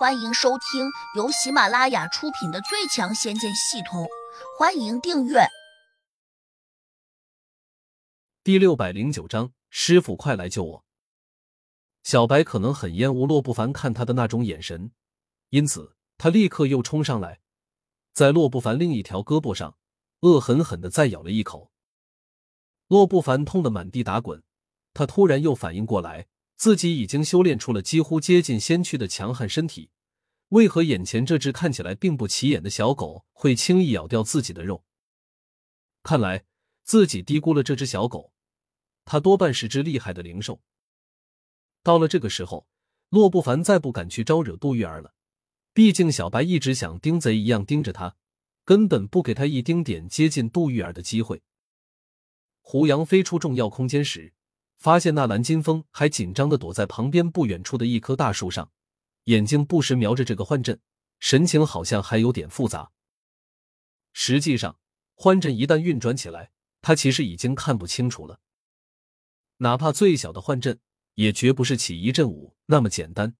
欢迎收听由喜马拉雅出品的《最强仙剑系统》，欢迎订阅。第六百零九章，师傅，快来救我！小白可能很厌恶洛不凡看他的那种眼神，因此他立刻又冲上来，在洛不凡另一条胳膊上恶狠狠的再咬了一口。洛不凡痛得满地打滚，他突然又反应过来。自己已经修炼出了几乎接近仙躯的强悍身体，为何眼前这只看起来并不起眼的小狗会轻易咬掉自己的肉？看来自己低估了这只小狗，它多半是只厉害的灵兽。到了这个时候，洛不凡再不敢去招惹杜玉儿了，毕竟小白一直想盯贼一样盯着他，根本不给他一丁点接近杜玉儿的机会。胡杨飞出重要空间时。发现纳兰金风还紧张的躲在旁边不远处的一棵大树上，眼睛不时瞄着这个幻阵，神情好像还有点复杂。实际上，幻阵一旦运转起来，他其实已经看不清楚了。哪怕最小的幻阵，也绝不是起一阵舞那么简单。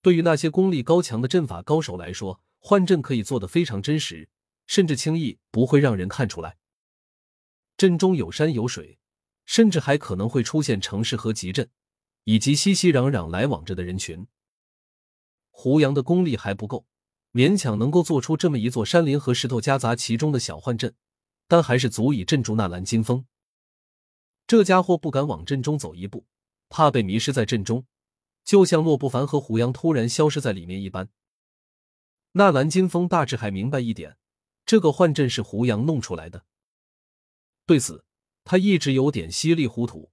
对于那些功力高强的阵法高手来说，幻阵可以做的非常真实，甚至轻易不会让人看出来。阵中有山有水。甚至还可能会出现城市和集镇，以及熙熙攘攘来往着的人群。胡杨的功力还不够，勉强能够做出这么一座山林和石头夹杂其中的小幻阵，但还是足以镇住纳兰金风。这家伙不敢往阵中走一步，怕被迷失在阵中，就像洛不凡和胡杨突然消失在里面一般。纳兰金风大致还明白一点，这个幻阵是胡杨弄出来的。对此。他一直有点稀里糊涂，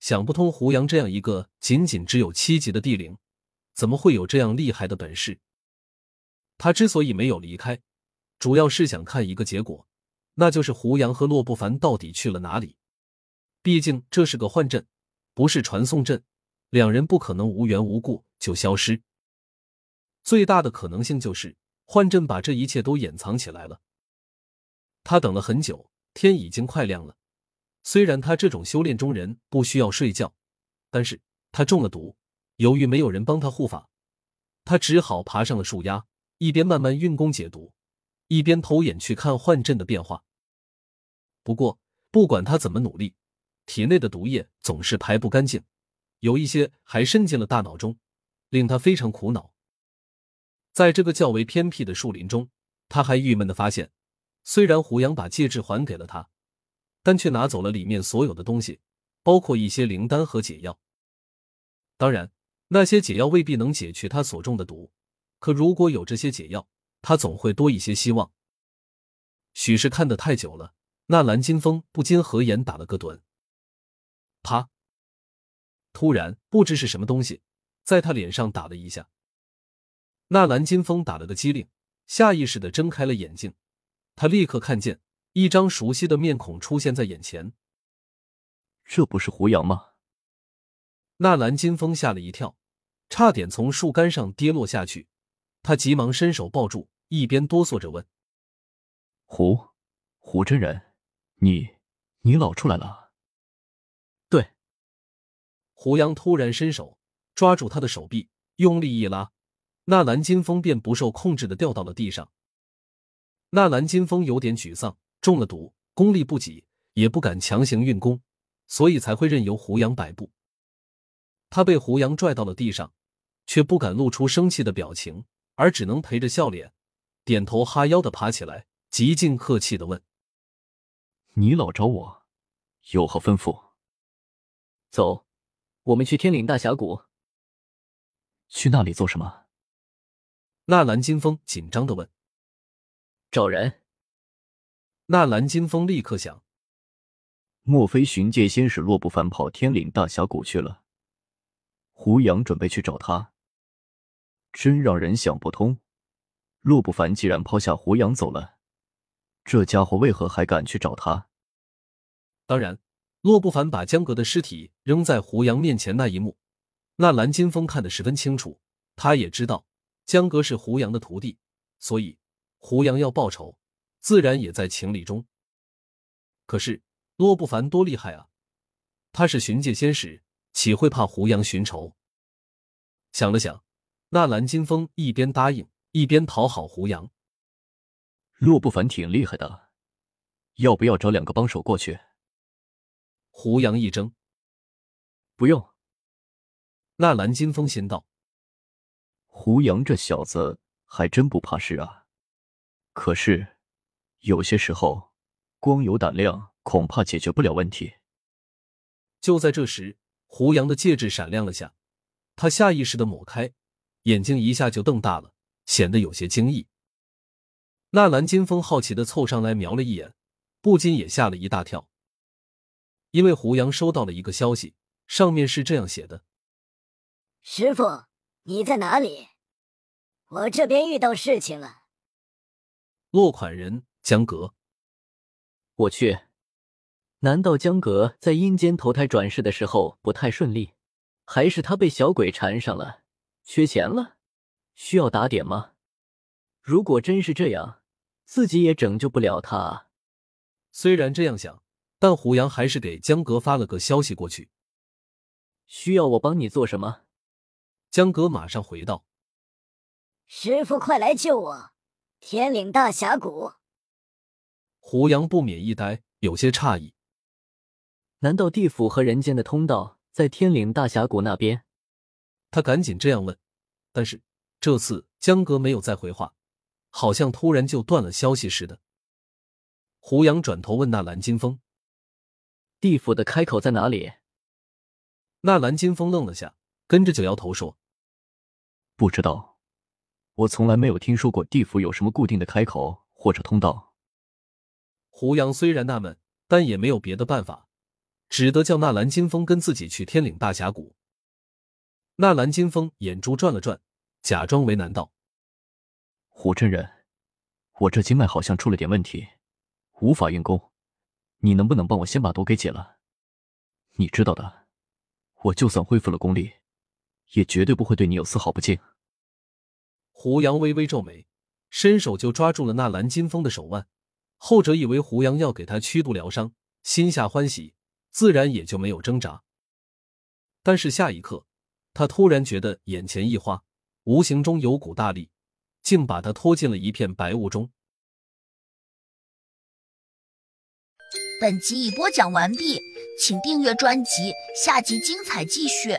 想不通胡杨这样一个仅仅只有七级的地灵，怎么会有这样厉害的本事。他之所以没有离开，主要是想看一个结果，那就是胡杨和洛不凡到底去了哪里。毕竟这是个幻阵，不是传送阵，两人不可能无缘无故就消失。最大的可能性就是幻阵把这一切都掩藏起来了。他等了很久，天已经快亮了。虽然他这种修炼中人不需要睡觉，但是他中了毒。由于没有人帮他护法，他只好爬上了树丫，一边慢慢运功解毒，一边偷眼去看幻阵的变化。不过，不管他怎么努力，体内的毒液总是排不干净，有一些还渗进了大脑中，令他非常苦恼。在这个较为偏僻的树林中，他还郁闷的发现，虽然胡杨把戒指还给了他。但却拿走了里面所有的东西，包括一些灵丹和解药。当然，那些解药未必能解去他所中的毒，可如果有这些解药，他总会多一些希望。许是看得太久了，那蓝金风不禁合眼打了个盹。啪！突然，不知是什么东西在他脸上打了一下。那蓝金风打了个激灵，下意识的睁开了眼睛，他立刻看见。一张熟悉的面孔出现在眼前，这不是胡杨吗？纳兰金风吓了一跳，差点从树干上跌落下去。他急忙伸手抱住，一边哆嗦着问：“胡胡真人，你你老出来了？”对。胡杨突然伸手抓住他的手臂，用力一拉，纳兰金风便不受控制的掉到了地上。纳兰金风有点沮丧。中了毒，功力不济，也不敢强行运功，所以才会任由胡杨摆布。他被胡杨拽到了地上，却不敢露出生气的表情，而只能陪着笑脸，点头哈腰的爬起来，极尽客气的问：“你老找我，有何吩咐？”“走，我们去天岭大峡谷。”“去那里做什么？”纳兰金风紧张的问。“找人。”纳兰金风立刻想：莫非寻界仙使洛不凡跑天岭大峡谷去了？胡杨准备去找他，真让人想不通。洛不凡既然抛下胡杨走了，这家伙为何还敢去找他？当然，洛不凡把江阁的尸体扔在胡杨面前那一幕，纳兰金风看得十分清楚。他也知道江阁是胡杨的徒弟，所以胡杨要报仇。自然也在情理中。可是洛不凡多厉害啊！他是寻界仙使，岂会怕胡杨寻仇？想了想，纳兰金风一边答应，一边讨好胡杨。洛不凡挺厉害的，要不要找两个帮手过去？胡杨一怔，不用。纳兰金风先道：“胡杨这小子还真不怕事啊。可是有些时候，光有胆量恐怕解决不了问题。”就在这时，胡杨的戒指闪亮了下，他下意识的抹开，眼睛一下就瞪大了，显得有些惊异。纳兰金风好奇的凑上来瞄了一眼，不禁也吓了一大跳，因为胡杨收到了一个消息，上面是这样写的：“师傅，你在哪里？我这边遇到事情了。”落款人江阁。我去，难道江阁在阴间投胎转世的时候不太顺利，还是他被小鬼缠上了，缺钱了，需要打点吗？如果真是这样。自己也拯救不了他。虽然这样想，但胡杨还是给江阁发了个消息过去。需要我帮你做什么？江阁马上回道：“师傅，快来救我！天岭大峡谷。”胡杨不免一呆，有些诧异：难道地府和人间的通道在天岭大峡谷那边？他赶紧这样问，但是这次江哥没有再回话。好像突然就断了消息似的。胡杨转头问纳兰金风：“地府的开口在哪里？”纳兰金风愣了下，跟着就摇头说：“不知道，我从来没有听说过地府有什么固定的开口或者通道。”胡杨虽然纳闷，但也没有别的办法，只得叫纳兰金风跟自己去天岭大峡谷。纳兰金风眼珠转了转，假装为难道。胡真人，我这经脉好像出了点问题，无法运功。你能不能帮我先把毒给解了？你知道的，我就算恢复了功力，也绝对不会对你有丝毫不敬。胡杨微微皱眉，伸手就抓住了纳兰金风的手腕。后者以为胡杨要给他驱毒疗伤，心下欢喜，自然也就没有挣扎。但是下一刻，他突然觉得眼前一花，无形中有股大力。竟把他拖进了一片白雾中。本集已播讲完毕，请订阅专辑，下集精彩继续。